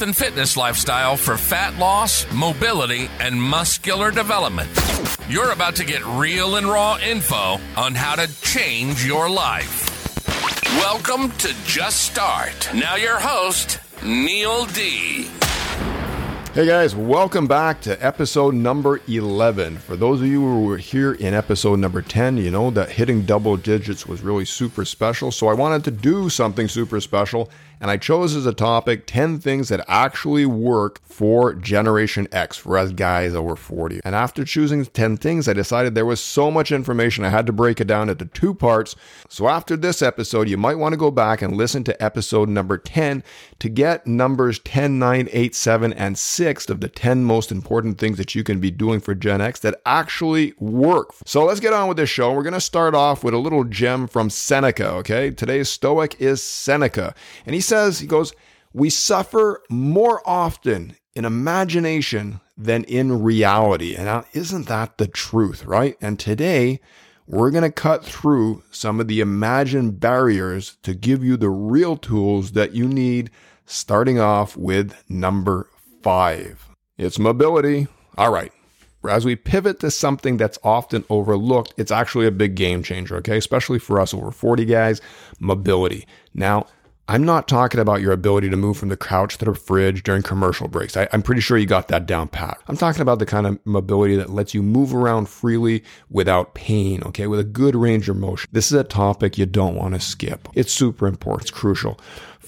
health and fitness lifestyle for fat loss, mobility, and muscular development. You're about to get real and raw info on how to change your life. Welcome to Just Start. Now, your host, Neil D. Hey guys, welcome back to episode number 11. For those of you who were here in episode number 10, you know that hitting double digits was really super special. So I wanted to do something super special and I chose as a topic 10 things that actually work for Generation X, for us guys over 40. And after choosing 10 things, I decided there was so much information I had to break it down into two parts. So after this episode, you might want to go back and listen to episode number 10 to get numbers 10, 9, 8, 7, and 6 of the 10 most important things that you can be doing for Gen X that actually work. So let's get on with this show. We're going to start off with a little gem from Seneca, okay? Today's Stoic is Seneca. And he says, he goes, we suffer more often in imagination than in reality. And now, isn't that the truth, right? And today, we're going to cut through some of the imagined barriers to give you the real tools that you need, starting off with number five. It's mobility. All right. As we pivot to something that's often overlooked, it's actually a big game changer, okay? Especially for us over 40 guys, mobility. Now, I'm not talking about your ability to move from the couch to the fridge during commercial breaks. I, am pretty sure you got that down pat. I'm talking about the kind of mobility that lets you move around freely without pain, okay, with a good range of motion. This is a topic you don't want to skip. It's super important, it's crucial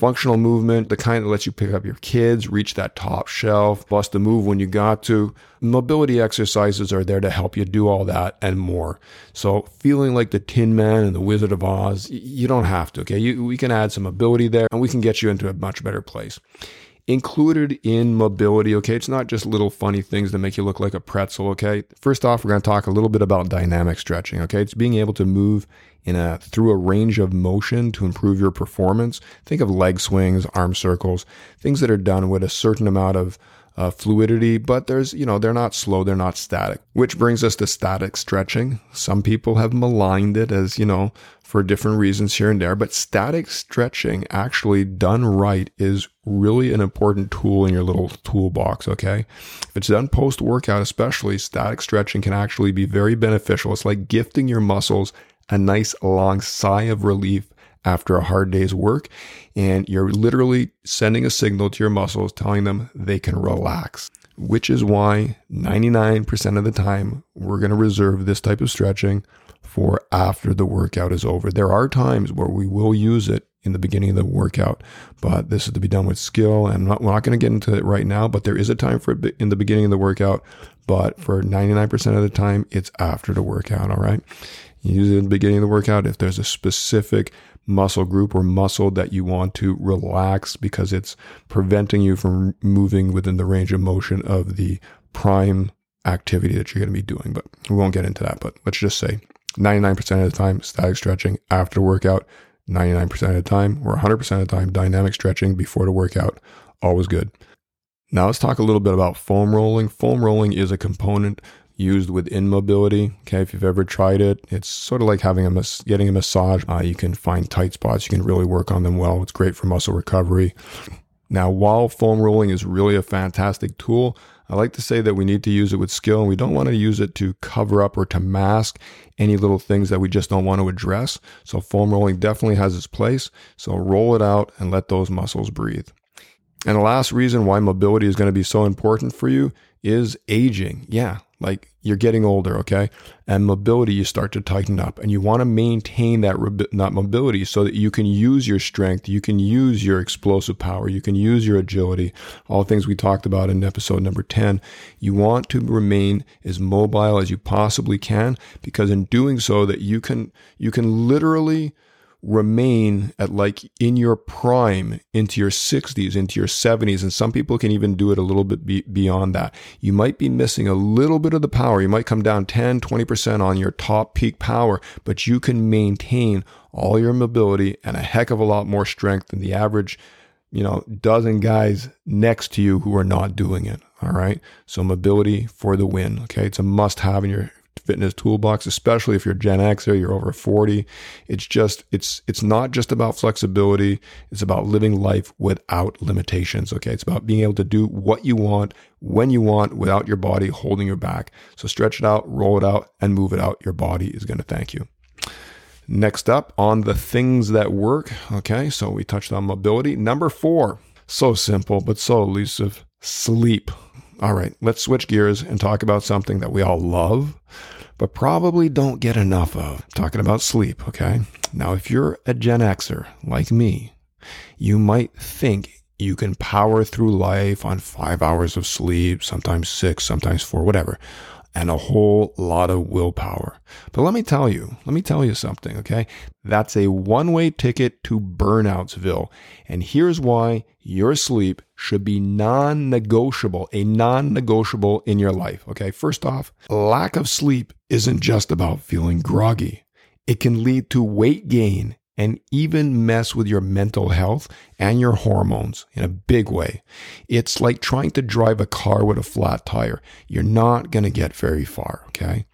functional movement, the kind that lets you pick up your kids, reach that top shelf, bust a move when you got to. Mobility exercises are there to help you do all that and more. So feeling like the Tin Man and the Wizard of Oz, you don't have to, okay? You, we can add some mobility there and we can get you into a much better place included in mobility, okay? It's not just little funny things that make you look like a pretzel, okay? First off, we're going to talk a little bit about dynamic stretching, okay? It's being able to move in a through a range of motion to improve your performance. Think of leg swings, arm circles, things that are done with a certain amount of uh, fluidity, but there's, you know, they're not slow, they're not static. Which brings us to static stretching. Some people have maligned it as, you know, for different reasons here and there, but static stretching actually done right is really an important tool in your little toolbox, okay? If it's done post workout, especially, static stretching can actually be very beneficial. It's like gifting your muscles a nice long sigh of relief after a hard day's work. And you're literally sending a signal to your muscles telling them they can relax, which is why 99% of the time we're going to reserve this type of stretching for after the workout is over. There are times where we will use it in the beginning of the workout, but this is to be done with skill. And not, we're not going to get into it right now, but there is a time for it in the beginning of the workout. But for 99% of the time, it's after the workout. All right. Use it in the beginning of the workout if there's a specific muscle group or muscle that you want to relax because it's preventing you from moving within the range of motion of the prime activity that you're going to be doing. But we won't get into that. But let's just say 99% of the time, static stretching after the workout, 99% of the time, or 100% of the time, dynamic stretching before the workout, always good. Now let's talk a little bit about foam rolling. Foam rolling is a component used within mobility. Okay, if you've ever tried it, it's sort of like having a mas- getting a massage. Uh, you can find tight spots, you can really work on them well. It's great for muscle recovery. Now, while foam rolling is really a fantastic tool, I like to say that we need to use it with skill and we don't want to use it to cover up or to mask any little things that we just don't want to address. So, foam rolling definitely has its place. So, roll it out and let those muscles breathe. And the last reason why mobility is going to be so important for you is aging. Yeah, like you're getting older, okay? And mobility, you start to tighten up and you want to maintain that, that mobility so that you can use your strength, you can use your explosive power, you can use your agility, all things we talked about in episode number 10. You want to remain as mobile as you possibly can because in doing so that you can, you can literally remain at like in your prime into your 60s, into your 70s, and some people can even do it a little bit be- beyond that. You might be missing a little bit of the power. You might come down 10, 20% on your top peak power, but you can maintain all your mobility and a heck of a lot more strength than the average, you know, dozen guys next to you who are not doing it. All right. So mobility for the win. Okay. It's a must have in your fitness toolbox, especially if you're Gen X or you're over 40. It's just, it's, it's not just about flexibility. It's about living life without limitations. Okay. It's about being able to do what you want, when you want, without your body holding you back. So stretch it out, roll it out, and move it out. Your body is going to thank you. Next up on the things that work. Okay. So we touched on mobility. Number four, so simple, but so elusive sleep. All right, let's switch gears and talk about something that we all love, but probably don't get enough of. Talking about sleep, okay? Now, if you're a Gen Xer like me, you might think you can power through life on five hours of sleep, sometimes six, sometimes four, whatever and a whole lot of willpower. But let me tell you, let me tell you something, okay? That's a one way ticket to Burnoutsville. And here's why your sleep should be non negotiable, a non negotiable in your life, okay? First off, lack of sleep isn't just about feeling groggy. It can lead to weight gain and even mess with your mental health and your hormones in a big way. It's like trying to drive a car with a flat tire. You're not going to get very far, okay?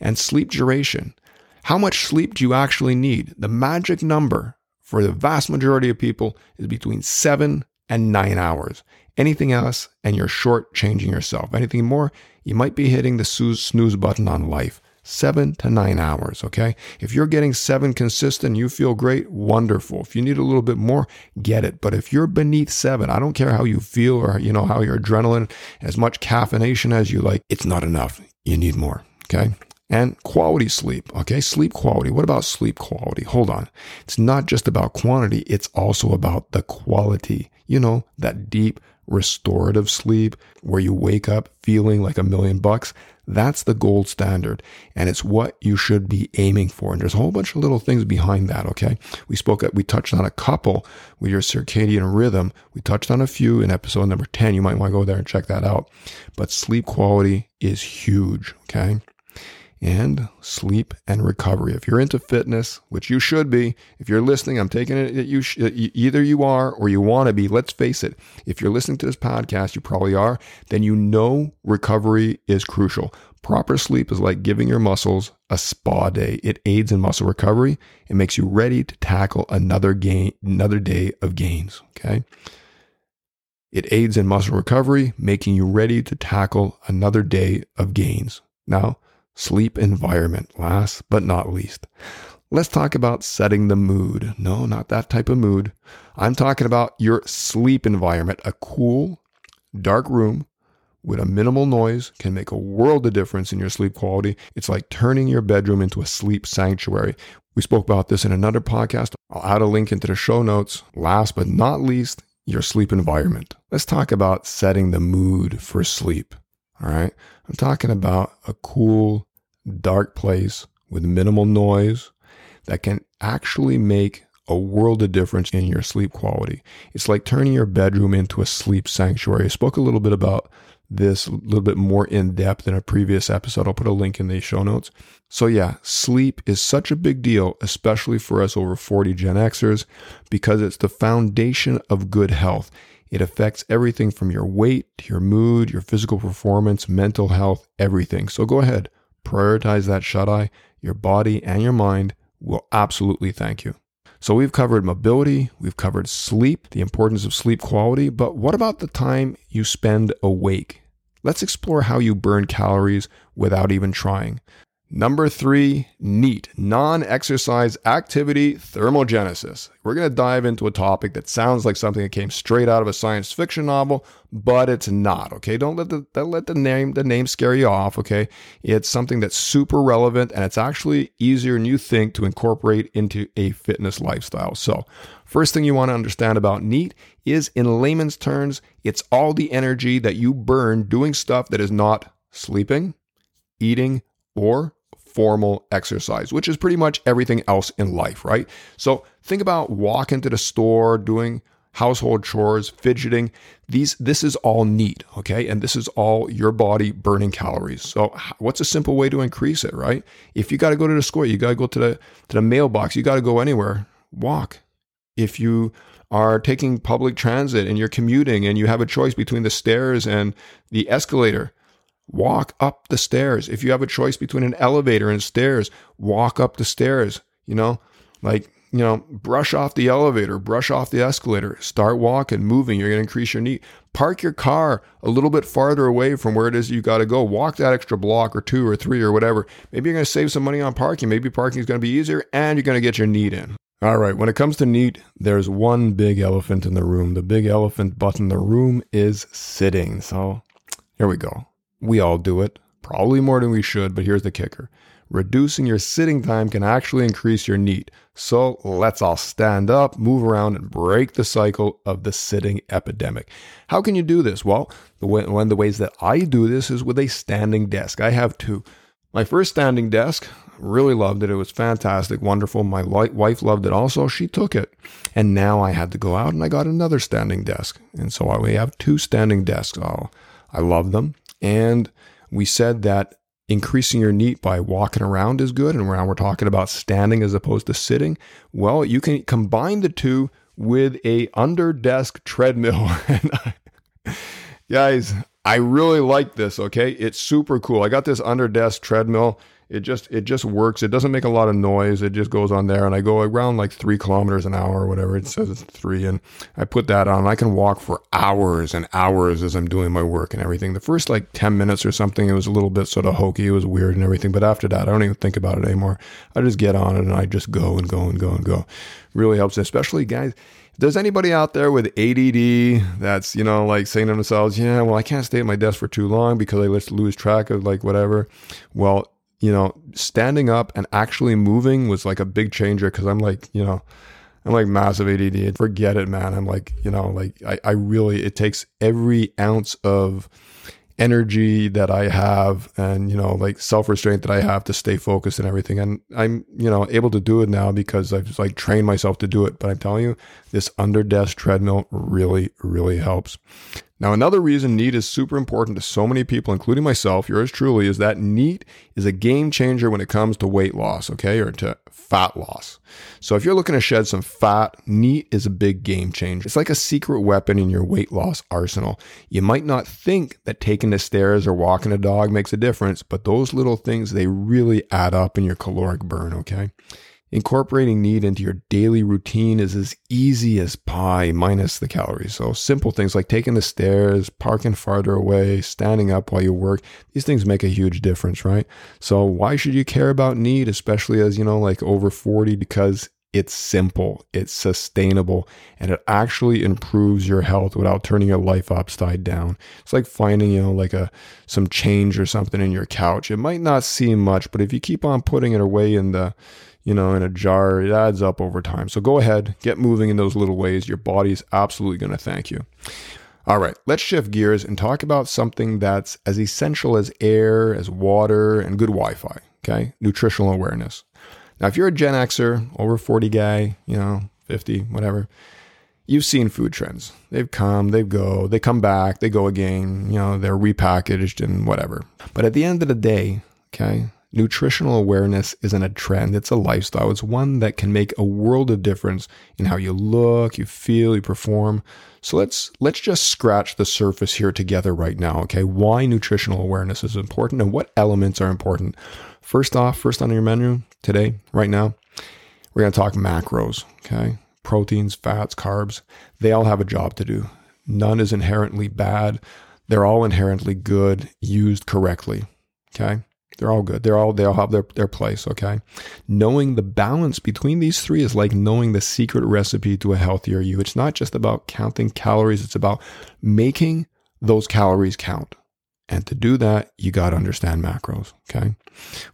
And sleep duration. How much sleep do you actually need? The magic number for the vast majority of people is between seven and nine hours. Anything else, and you're short changing yourself. Anything more, you might be hitting the snooze button on life seven to nine hours. Okay. If you're getting seven consistent, you feel great, wonderful. If you need a little bit more, get it. But if you're beneath seven, I don't care how you feel or, you know, how your adrenaline, as much caffeination as you like, it's not enough. You need more. Okay. And quality sleep. Okay. Sleep quality. What about sleep quality? Hold on. It's not just about quantity. It's also about the quality. You know, that deep restorative sleep where you wake up feeling like a million bucks. That's the gold standard. And it's what you should be aiming for. And there's a whole bunch of little things behind that. Okay. We spoke, we touched on a couple with your circadian rhythm. We touched on a few in episode number 10. You might want to go there and check that out. But sleep quality is huge. Okay and sleep and recovery. If you're into fitness, which you should be, if you're listening, I'm taking it that you sh- either you are or you want to be. Let's face it. If you're listening to this podcast, you probably are. Then you know recovery is crucial. Proper sleep is like giving your muscles a spa day. It aids in muscle recovery. It makes you ready to tackle another gain, another day of gains. Okay. It aids in muscle recovery, making you ready to tackle another day of gains. Now, Sleep environment, last but not least. Let's talk about setting the mood. No, not that type of mood. I'm talking about your sleep environment. A cool, dark room with a minimal noise can make a world of difference in your sleep quality. It's like turning your bedroom into a sleep sanctuary. We spoke about this in another podcast. I'll add a link into the show notes. Last but not least, your sleep environment. Let's talk about setting the mood for sleep. All right. I'm talking about a cool, dark place with minimal noise that can actually make a world of difference in your sleep quality. It's like turning your bedroom into a sleep sanctuary. I spoke a little bit about this a little bit more in depth in a previous episode. I'll put a link in the show notes. So, yeah, sleep is such a big deal, especially for us over 40 Gen Xers, because it's the foundation of good health. It affects everything from your weight to your mood, your physical performance, mental health, everything. So go ahead, prioritize that shut eye. Your body and your mind will absolutely thank you. So we've covered mobility, we've covered sleep, the importance of sleep quality, but what about the time you spend awake? Let's explore how you burn calories without even trying. Number three, NEAT, non exercise activity thermogenesis. We're going to dive into a topic that sounds like something that came straight out of a science fiction novel, but it's not. Okay. Don't let the, don't let the name, the name scare you off. Okay. It's something that's super relevant and it's actually easier than you think to incorporate into a fitness lifestyle. So, first thing you want to understand about NEAT is in layman's terms, it's all the energy that you burn doing stuff that is not sleeping, eating, or formal exercise, which is pretty much everything else in life, right? So think about walking to the store, doing household chores, fidgeting. These this is all NEAT, okay? And this is all your body burning calories. So what's a simple way to increase it, right? If you got to go to the store, you got to go to the to the mailbox, you got to go anywhere, walk. If you are taking public transit and you're commuting and you have a choice between the stairs and the escalator, walk up the stairs. If you have a choice between an elevator and stairs, walk up the stairs. You know, like you know, brush off the elevator, brush off the escalator, start walking, moving. You're going to increase your NEAT. Park your car a little bit farther away from where it is you got to go. Walk that extra block or two or three or whatever. Maybe you're going to save some money on parking. Maybe parking is going to be easier and you're going to get your NEAT in. All right, when it comes to NEAT, there's one big elephant in the room. The big elephant button the room is sitting. So here we go. We all do it, probably more than we should, but here's the kicker reducing your sitting time can actually increase your NEAT. So let's all stand up, move around, and break the cycle of the sitting epidemic. How can you do this? Well, one of the ways that I do this is with a standing desk. I have two. My first standing desk, really loved it. It was fantastic, wonderful. My wife loved it also. She took it. And now I had to go out and I got another standing desk. And so we have two standing desks. Oh, I love them. And we said that increasing your NEAT by walking around is good. And now we're talking about standing as opposed to sitting. Well, you can combine the two with a under desk treadmill. guys, I really like this. Okay. It's super cool. I got this under desk treadmill it just it just works. It doesn't make a lot of noise. It just goes on there, and I go around like three kilometers an hour or whatever. It says it's three, and I put that on. I can walk for hours and hours as I'm doing my work and everything. The first like ten minutes or something, it was a little bit sort of hokey. It was weird and everything, but after that, I don't even think about it anymore. I just get on it and I just go and go and go and go. Really helps, especially guys there's anybody out there with ADD that's, you know, like saying to themselves, yeah, well, I can't stay at my desk for too long because I just lose track of like whatever. Well, you know, standing up and actually moving was like a big changer because I'm like, you know, I'm like massive ADD. Forget it, man. I'm like, you know, like I, I really, it takes every ounce of energy that I have and, you know, like self restraint that I have to stay focused and everything. And I'm, you know, able to do it now because I've like trained myself to do it. But I'm telling you, this under desk treadmill really, really helps. Now, another reason NEAT is super important to so many people, including myself, yours truly, is that NEAT is a game changer when it comes to weight loss, okay, or to fat loss. So if you're looking to shed some fat, NEAT is a big game changer. It's like a secret weapon in your weight loss arsenal. You might not think that taking the stairs or walking a dog makes a difference, but those little things, they really add up in your caloric burn, okay? Incorporating NEAT into your daily routine is as easy as pie minus the calories. So simple things like taking the stairs, parking farther away, standing up while you work, these things make a huge difference, right? So why should you care about NEAT, especially as, you know, like over 40? Because it's simple, it's sustainable, and it actually improves your health without turning your life upside down. It's like finding, you know, like a some change or something in your couch. It might not seem much, but if you keep on putting it away in the you know, in a jar. It adds up over time. So go ahead, get moving in those little ways. Your body's absolutely going to thank you. All right, let's shift gears and talk about something that's as essential as air, as water, and good Wi Fi. Okay, nutritional awareness. Now, if you're a Gen Xer, over 40 guy, you know, 50, whatever, you've seen food trends. They've come, they go, they come back, they go again, you know, they're repackaged and whatever. But at the end of the day, okay, Nutritional awareness isn't a trend, it's a lifestyle. It's one that can make a world of difference in how you look, you feel, you perform. So let's let's just scratch the surface here together right now, okay? Why nutritional awareness is important and what elements are important. First off, first on your menu today, right now, we're going to talk macros, okay? Proteins, fats, carbs, they all have a job to do. None is inherently bad. They're all inherently good used correctly, okay? They're all good. They're all they all have their, their place, okay? Knowing the balance between these three is like knowing the secret recipe to a healthier you. It's not just about counting calories, it's about making those calories count. And to do that, you got to understand macros, okay?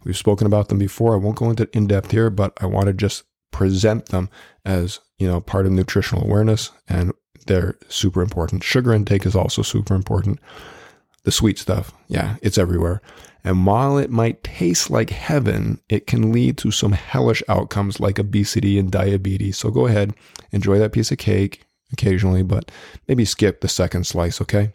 We've spoken about them before. I won't go into in depth here, but I want to just present them as, you know, part of nutritional awareness and they're super important. Sugar intake is also super important. The sweet stuff, yeah, it's everywhere. And while it might taste like heaven, it can lead to some hellish outcomes like obesity and diabetes. So go ahead, enjoy that piece of cake occasionally, but maybe skip the second slice, okay?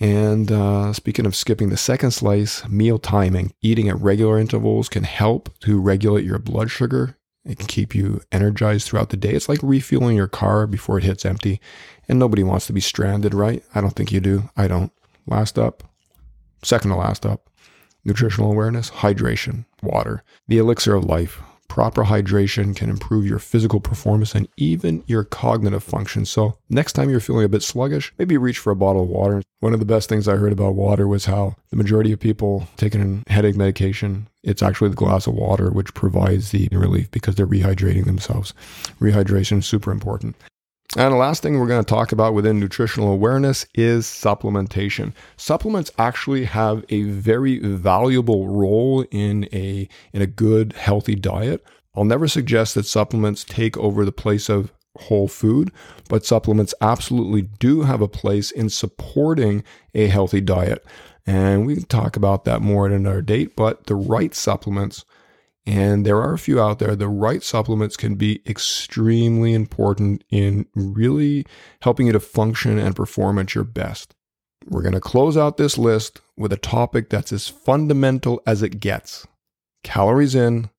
And uh, speaking of skipping the second slice, meal timing. Eating at regular intervals can help to regulate your blood sugar. It can keep you energized throughout the day. It's like refueling your car before it hits empty. And nobody wants to be stranded, right? I don't think you do. I don't. Last up, second to last up, nutritional awareness, hydration, water, the elixir of life. Proper hydration can improve your physical performance and even your cognitive function. So, next time you're feeling a bit sluggish, maybe reach for a bottle of water. One of the best things I heard about water was how the majority of people taking a headache medication, it's actually the glass of water which provides the relief because they're rehydrating themselves. Rehydration is super important. And the last thing we're going to talk about within nutritional awareness is supplementation. Supplements actually have a very valuable role in a in a good healthy diet. I'll never suggest that supplements take over the place of whole food, but supplements absolutely do have a place in supporting a healthy diet. And we can talk about that more at another date, but the right supplements and there are a few out there. The right supplements can be extremely important in really helping you to function and perform at your best. We're going to close out this list with a topic that's as fundamental as it gets calories in,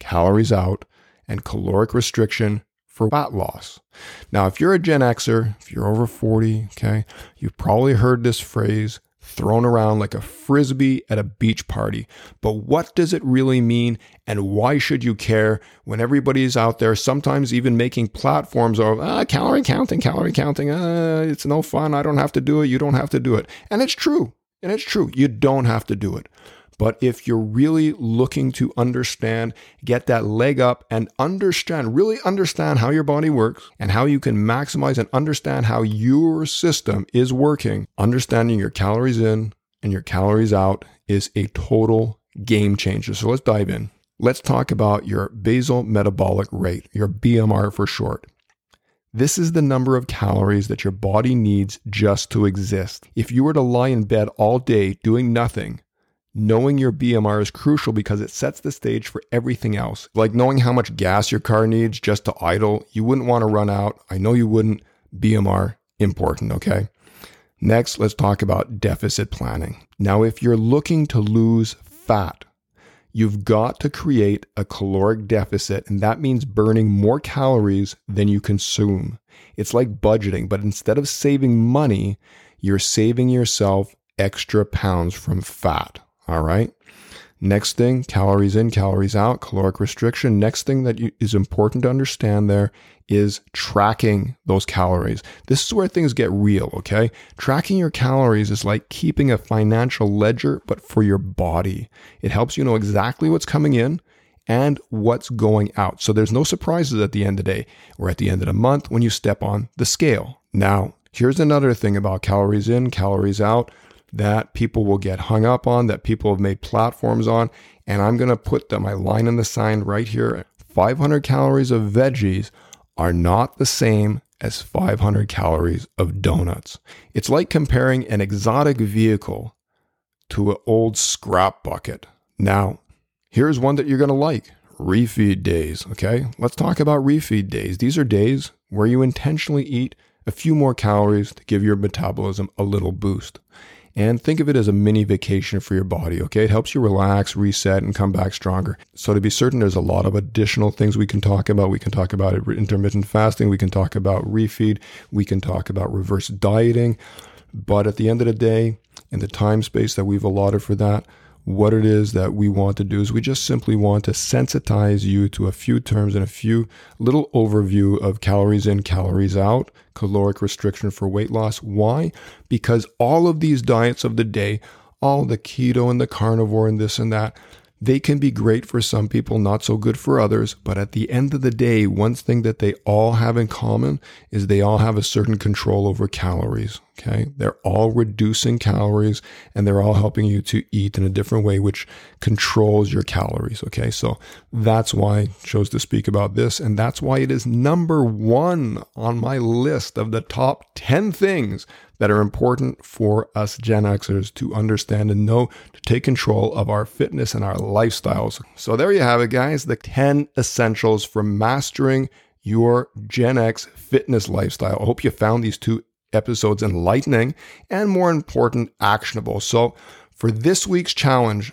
calories out, and caloric restriction for fat loss. Now, if you're a Gen Xer, if you're over 40, okay, you've probably heard this phrase thrown around like a frisbee at a beach party. But what does it really mean and why should you care when everybody's out there, sometimes even making platforms of ah, calorie counting, calorie counting, uh, it's no fun. I don't have to do it. You don't have to do it. And it's true. And it's true. You don't have to do it. But if you're really looking to understand, get that leg up and understand, really understand how your body works and how you can maximize and understand how your system is working, understanding your calories in and your calories out is a total game changer. So let's dive in. Let's talk about your basal metabolic rate, your BMR for short. This is the number of calories that your body needs just to exist. If you were to lie in bed all day doing nothing, knowing your BMR is crucial because it sets the stage for everything else. Like knowing how much gas your car needs just to idle, you wouldn't want to run out. I know you wouldn't. BMR, important, okay? Next, let's talk about deficit planning. Now, if you're looking to lose fat, you've got to create a caloric deficit, and that means burning more calories than you consume. It's like budgeting, but instead of saving money, you're saving yourself extra pounds from fat. All right. Next thing, calories in, calories out, caloric restriction. Next thing that you, is important to understand there is tracking those calories. This is where things get real, okay? Tracking your calories is like keeping a financial ledger, but for your body. It helps you know exactly what's coming in and what's going out. So there's no surprises at the end of the day or at the end of the month when you step on the scale. Now, here's another thing about calories in, calories out that people will get hung up on, that people have made platforms on. And I'm going to put the, my line in the sign right here 500 calories of veggies are not the same as 500 calories of donuts. It's like comparing an exotic vehicle to an old scrap bucket. Now, here's one that you're going to like refeed days. Okay, let's talk about refeed days. These are days where you intentionally eat a few more calories to give your metabolism a little boost and think of it as a mini vacation for your body, okay? It helps you relax, reset, and come back stronger. So, to be certain, there's a lot of additional things we can talk about. We can talk about intermittent fasting, we can talk about refeed, we can talk about reverse dieting. But at the end of the day, in the time space that we've allotted for that, what it is that we want to do is we just simply want to sensitize you to a few terms and a few little overview of calories in, calories out, caloric restriction for weight loss. Why? Because all of these diets of the day, all the keto and the carnivore and this and that, they can be great for some people, not so good for others. But at the end of the day, one thing that they all have in common is they all have a certain control over calories. Okay. They're all reducing calories and they're all helping you to eat in a different way, which controls your calories. Okay. So that's why I chose to speak about this. And that's why it is number one on my list of the top 10 things that are important for us Gen Xers to understand and know to take control of our fitness and our lifestyles. So there you have it, guys. The 10 essentials for mastering your Gen X fitness lifestyle. I hope you found these two episodes enlightening and more important, actionable. So for this week's challenge,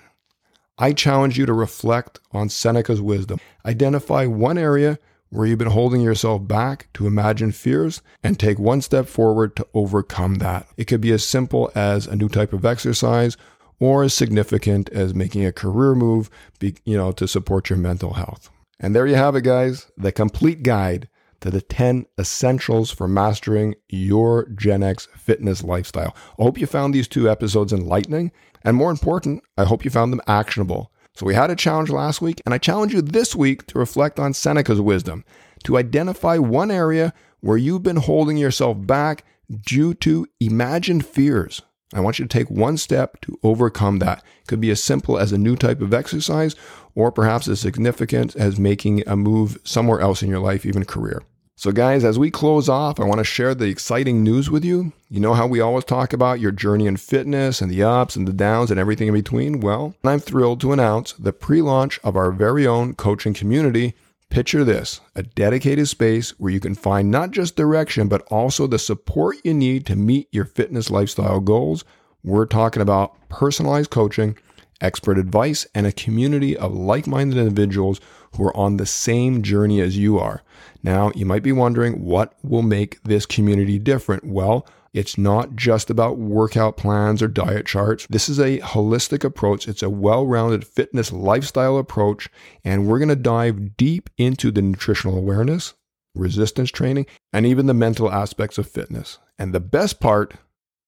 I challenge you to reflect on Seneca's wisdom. Identify one area where you've been holding yourself back to imagine fears and take one step forward to overcome that. It could be as simple as a new type of exercise or as significant as making a career move, you know, to support your mental health. And there you have it, guys, the complete guide to the 10 essentials for mastering your Gen X fitness lifestyle. I hope you found these two episodes enlightening. And more important, I hope you found them actionable. So we had a challenge last week, and I challenge you this week to reflect on Seneca's wisdom, to identify one area where you've been holding yourself back due to imagined fears. I want you to take one step to overcome that. It could be as simple as a new type of exercise, or perhaps as significant as making a move somewhere else in your life, even career. So, guys, as we close off, I want to share the exciting news with you. You know how we always talk about your journey in fitness and the ups and the downs and everything in between? Well, I'm thrilled to announce the pre launch of our very own coaching community. Picture this a dedicated space where you can find not just direction, but also the support you need to meet your fitness lifestyle goals. We're talking about personalized coaching, expert advice, and a community of like minded individuals who are on the same journey as you are. Now, you might be wondering what will make this community different? Well, it's not just about workout plans or diet charts. This is a holistic approach. It's a well rounded fitness lifestyle approach. And we're going to dive deep into the nutritional awareness, resistance training, and even the mental aspects of fitness. And the best part,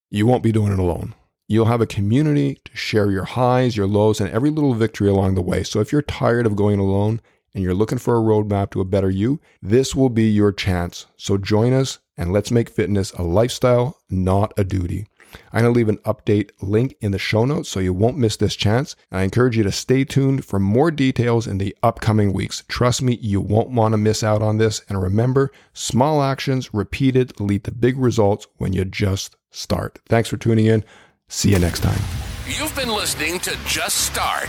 you won't be doing it alone. You'll have a community to share your highs, your lows, and every little victory along the way. So if you're tired of going alone, and you're looking for a roadmap to a better you, this will be your chance. So join us and let's make fitness a lifestyle, not a duty. I'm going to leave an update link in the show notes so you won't miss this chance. And I encourage you to stay tuned for more details in the upcoming weeks. Trust me, you won't want to miss out on this. And remember, small actions repeated lead to big results when you just start. Thanks for tuning in. See you next time. You've been listening to Just Start.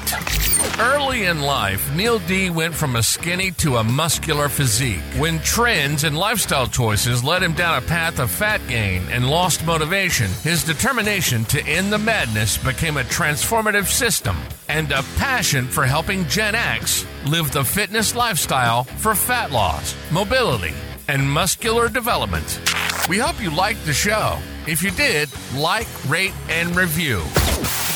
Early in life, Neil D went from a skinny to a muscular physique. When trends and lifestyle choices led him down a path of fat gain and lost motivation, his determination to end the madness became a transformative system and a passion for helping Gen X live the fitness lifestyle for fat loss, mobility, and muscular development. We hope you liked the show. If you did, like, rate, and review.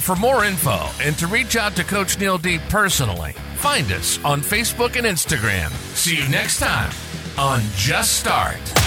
For more info and to reach out to Coach Neil D personally, find us on Facebook and Instagram. See you next time on Just Start.